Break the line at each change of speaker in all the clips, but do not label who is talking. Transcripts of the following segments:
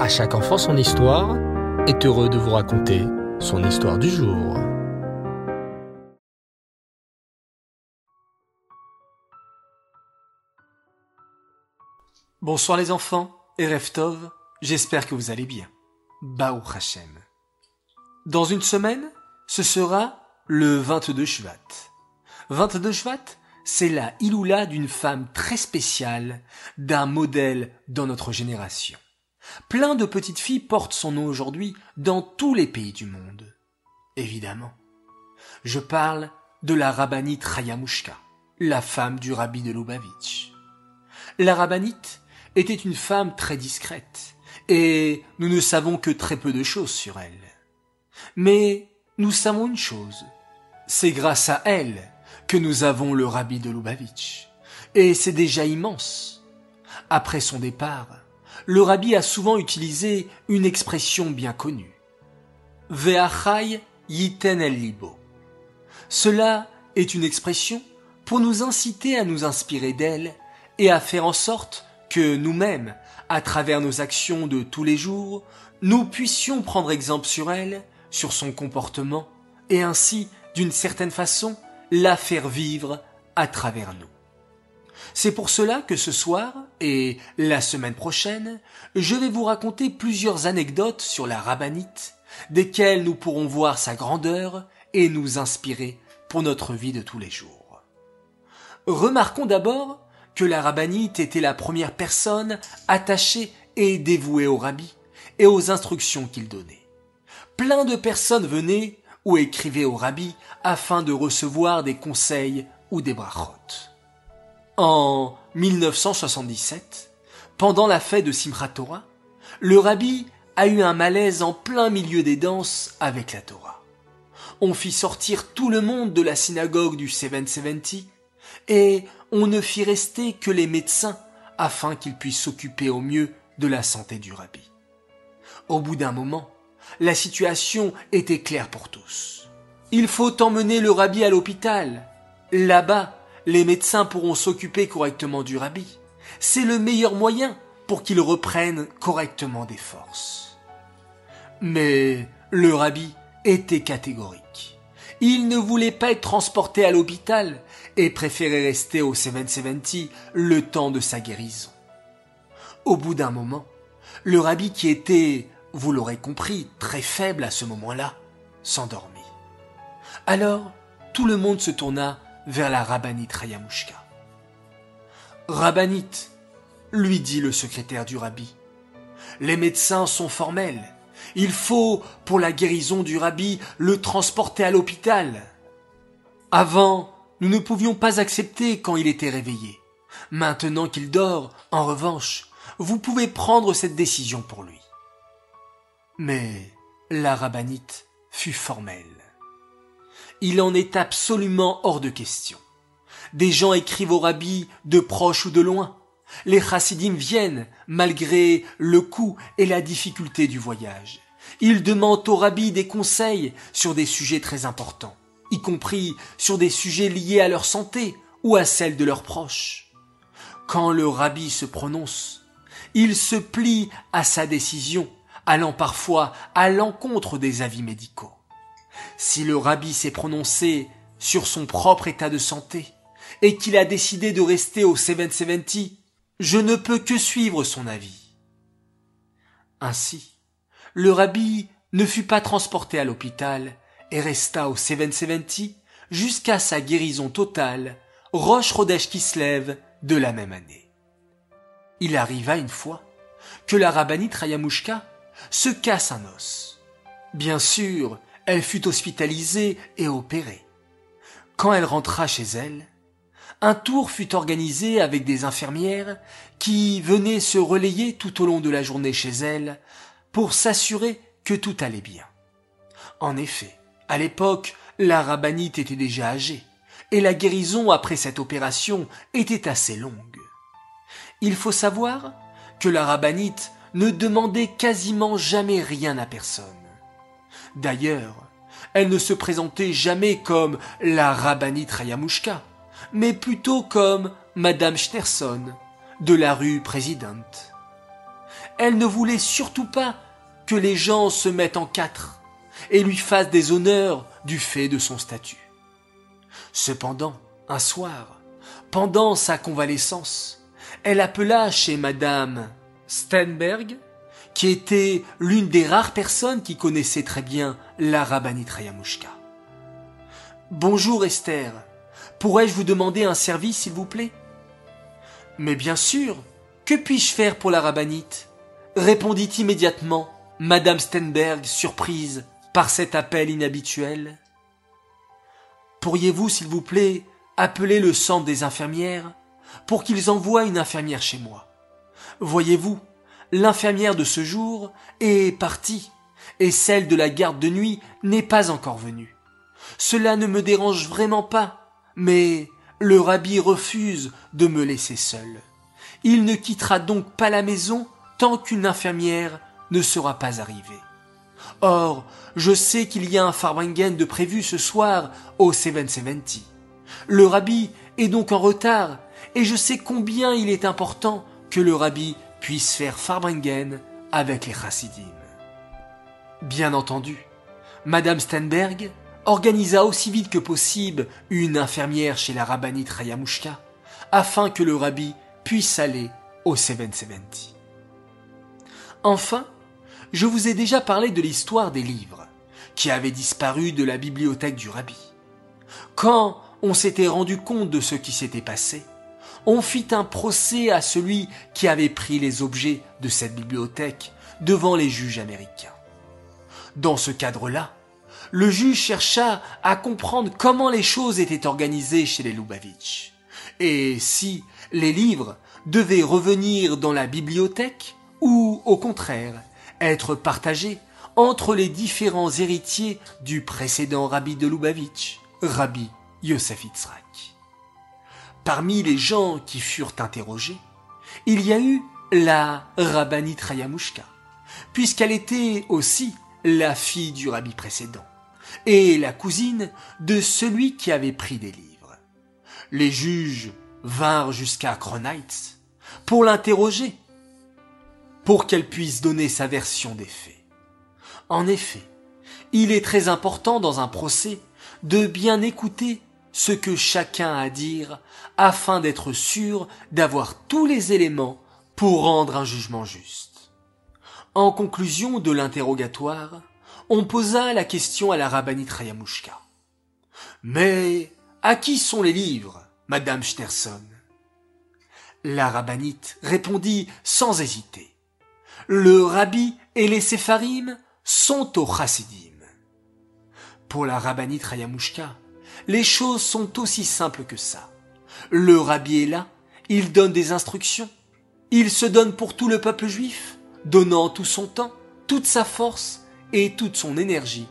À chaque enfant son histoire est heureux de vous raconter son histoire du jour.
Bonsoir les enfants et Reftov, j'espère que vous allez bien. Baou Hashem. Dans une semaine, ce sera le 22 Shvat. 22 Shvat, c'est la Iloula d'une femme très spéciale, d'un modèle dans notre génération. Plein de petites filles portent son nom aujourd'hui dans tous les pays du monde. Évidemment. Je parle de la rabbinite Rayamushka, la femme du rabbi de Lubavitch. La rabbinite était une femme très discrète, et nous ne savons que très peu de choses sur elle. Mais nous savons une chose, c'est grâce à elle que nous avons le rabbi de Lubavitch, et c'est déjà immense. Après son départ, le rabbi a souvent utilisé une expression bien connue. Ve'achai yiten el libo. Cela est une expression pour nous inciter à nous inspirer d'elle et à faire en sorte que nous-mêmes, à travers nos actions de tous les jours, nous puissions prendre exemple sur elle, sur son comportement, et ainsi, d'une certaine façon, la faire vivre à travers nous. C'est pour cela que ce soir et la semaine prochaine, je vais vous raconter plusieurs anecdotes sur la rabbinite, desquelles nous pourrons voir sa grandeur et nous inspirer pour notre vie de tous les jours. Remarquons d'abord que la rabbinite était la première personne attachée et dévouée au rabbi et aux instructions qu'il donnait. Plein de personnes venaient ou écrivaient au rabbi afin de recevoir des conseils ou des brachot. En 1977, pendant la fête de Simchat Torah, le rabbi a eu un malaise en plein milieu des danses avec la Torah. On fit sortir tout le monde de la synagogue du 770 et on ne fit rester que les médecins afin qu'ils puissent s'occuper au mieux de la santé du rabbi. Au bout d'un moment, la situation était claire pour tous. Il faut emmener le rabbi à l'hôpital. Là-bas, les médecins pourront s'occuper correctement du rabbi. C'est le meilleur moyen pour qu'il reprenne correctement des forces. Mais le rabbi était catégorique. Il ne voulait pas être transporté à l'hôpital et préférait rester au 770 le temps de sa guérison. Au bout d'un moment, le rabbi qui était, vous l'aurez compris, très faible à ce moment-là, s'endormit. Alors, tout le monde se tourna vers la rabbinite Rayamushka. Rabbinite, lui dit le secrétaire du rabbi, les médecins sont formels. Il faut, pour la guérison du rabbi, le transporter à l'hôpital. Avant, nous ne pouvions pas accepter quand il était réveillé. Maintenant qu'il dort, en revanche, vous pouvez prendre cette décision pour lui. Mais la rabbinite fut formelle il en est absolument hors de question. Des gens écrivent au rabbi de proche ou de loin. Les chassidim viennent, malgré le coût et la difficulté du voyage. Ils demandent au rabbi des conseils sur des sujets très importants, y compris sur des sujets liés à leur santé ou à celle de leurs proches. Quand le rabbi se prononce, il se plie à sa décision, allant parfois à l'encontre des avis médicaux. Si le rabbi s'est prononcé sur son propre état de santé et qu'il a décidé de rester au 770, je ne peux que suivre son avis. Ainsi, le rabbi ne fut pas transporté à l'hôpital et resta au 770 jusqu'à sa guérison totale, Roche Kislev de la même année. Il arriva une fois que la rabbinite Rayamushka se casse un os. Bien sûr, elle fut hospitalisée et opérée. Quand elle rentra chez elle, un tour fut organisé avec des infirmières qui venaient se relayer tout au long de la journée chez elle pour s'assurer que tout allait bien. En effet, à l'époque, la rabbinite était déjà âgée et la guérison après cette opération était assez longue. Il faut savoir que la rabbinite ne demandait quasiment jamais rien à personne. D'ailleurs, elle ne se présentait jamais comme la rabbinite Rayamushka, mais plutôt comme Madame Schnerson, de la rue Présidente. elle ne voulait surtout pas que les gens se mettent en quatre et lui fassent des honneurs du fait de son statut. Cependant, un soir, pendant sa convalescence, elle appela chez madame Stenberg, qui était l'une des rares personnes qui connaissait très bien la rabbinite Rayamushka. Bonjour Esther, pourrais-je vous demander un service s'il vous plaît? Mais bien sûr, que puis-je faire pour la rabbinite répondit immédiatement madame Stenberg, surprise par cet appel inhabituel. Pourriez-vous, s'il vous plaît, appeler le centre des infirmières pour qu'ils envoient une infirmière chez moi? Voyez-vous, l'infirmière de ce jour est partie, et celle de la garde de nuit n'est pas encore venue. Cela ne me dérange vraiment pas, mais le rabbi refuse de me laisser seul. Il ne quittera donc pas la maison tant qu'une infirmière ne sera pas arrivée. Or, je sais qu'il y a un Farbringen de prévu ce soir au 770. Le rabbi est donc en retard, et je sais combien il est important que le rabbi puisse faire Farbringen avec les chassidim. Bien entendu, Madame Stenberg organisa aussi vite que possible une infirmière chez la rabbinite Rayamushka, afin que le rabbi puisse aller au 770. Enfin, je vous ai déjà parlé de l'histoire des livres, qui avaient disparu de la bibliothèque du rabbi. Quand on s'était rendu compte de ce qui s'était passé, on fit un procès à celui qui avait pris les objets de cette bibliothèque devant les juges américains. Dans ce cadre-là, le juge chercha à comprendre comment les choses étaient organisées chez les Lubavitch, et si les livres devaient revenir dans la bibliothèque ou, au contraire, être partagé entre les différents héritiers du précédent rabbi de Lubavitch, Rabbi Yosef Yitzhak. Parmi les gens qui furent interrogés, il y a eu la rabbinite Rayamushka, puisqu'elle était aussi la fille du rabbi précédent, et la cousine de celui qui avait pris des livres. Les juges vinrent jusqu'à Kronheitz pour l'interroger pour qu'elle puisse donner sa version des faits. En effet, il est très important dans un procès de bien écouter ce que chacun a à dire afin d'être sûr d'avoir tous les éléments pour rendre un jugement juste. En conclusion de l'interrogatoire, on posa la question à la rabbinite Rayamushka. Mais à qui sont les livres, madame Schnerson? La rabbinite répondit sans hésiter le rabbi et les sépharim sont au chassidim. Pour la rabbinite Rayamushka, les choses sont aussi simples que ça. Le rabbi est là, il donne des instructions, il se donne pour tout le peuple juif, donnant tout son temps, toute sa force et toute son énergie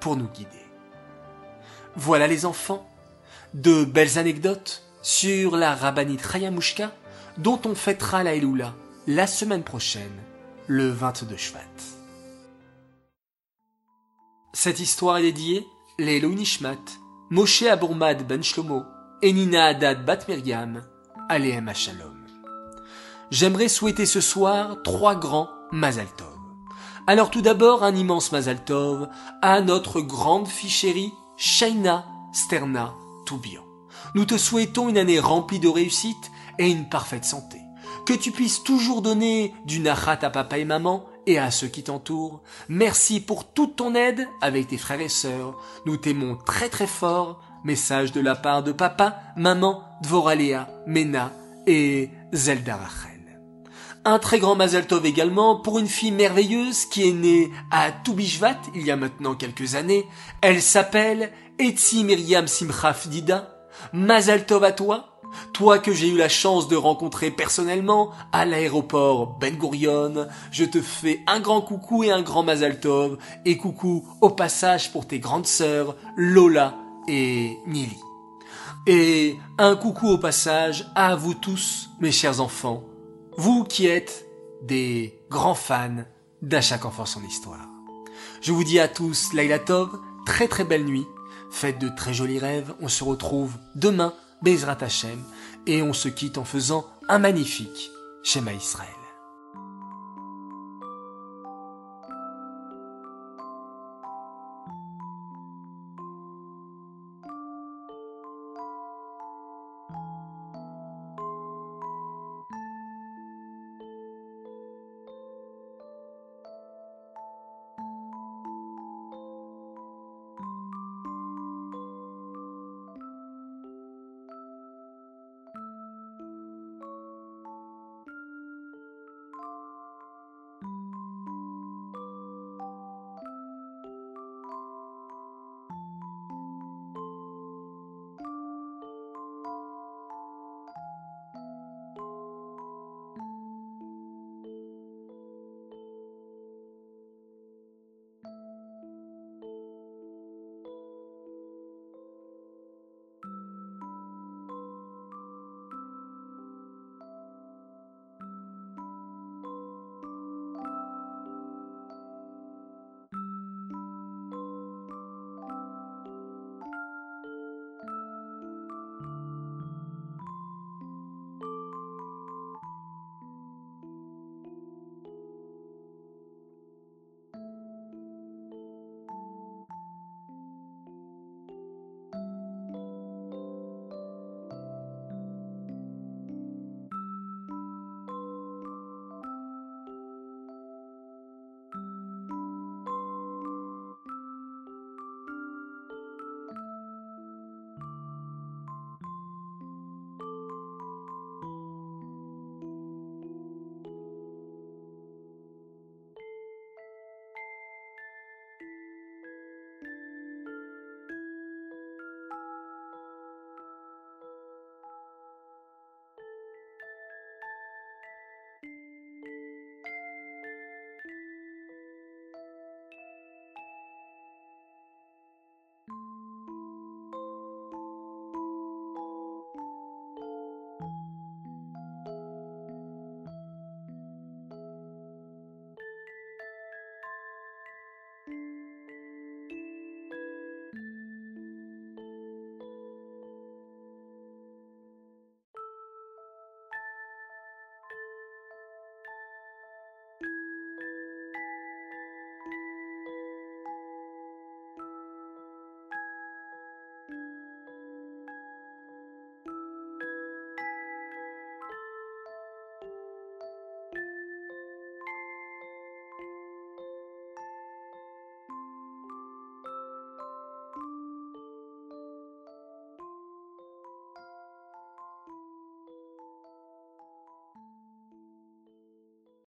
pour nous guider. Voilà les enfants, de belles anecdotes sur la rabbinite Rayamushka dont on fêtera la Elula la semaine prochaine le 22 Shvat. Cette histoire est dédiée les Nishmat, Moshe Abourmad Ben Shlomo et Nina Haddad Bat Aleem Shalom. J'aimerais souhaiter ce soir trois grands Mazal Tov. Alors tout d'abord un immense Mazal Tov à notre grande fille chérie Shaina Sterna Toubian. Nous te souhaitons une année remplie de réussite et une parfaite santé que tu puisses toujours donner du nachat à papa et maman et à ceux qui t'entourent. Merci pour toute ton aide avec tes frères et sœurs. Nous t'aimons très très fort. Message de la part de papa, maman, Dvoralea, Mena et Zelda Rachel. Un très grand Mazel Tov également pour une fille merveilleuse qui est née à Toubishvat il y a maintenant quelques années. Elle s'appelle Etzi Miriam Simchaf Dida. Mazel Tov à toi toi que j'ai eu la chance de rencontrer personnellement à l'aéroport Ben Gurion, je te fais un grand coucou et un grand Mazal Tov, et coucou au passage pour tes grandes sœurs Lola et Nili. Et un coucou au passage à vous tous, mes chers enfants, vous qui êtes des grands fans d'À chaque enfant son histoire. Je vous dis à tous Laila Tov, très très belle nuit, faites de très jolis rêves, on se retrouve demain Bezrat Hashem, et on se quitte en faisant un magnifique Shema Israël.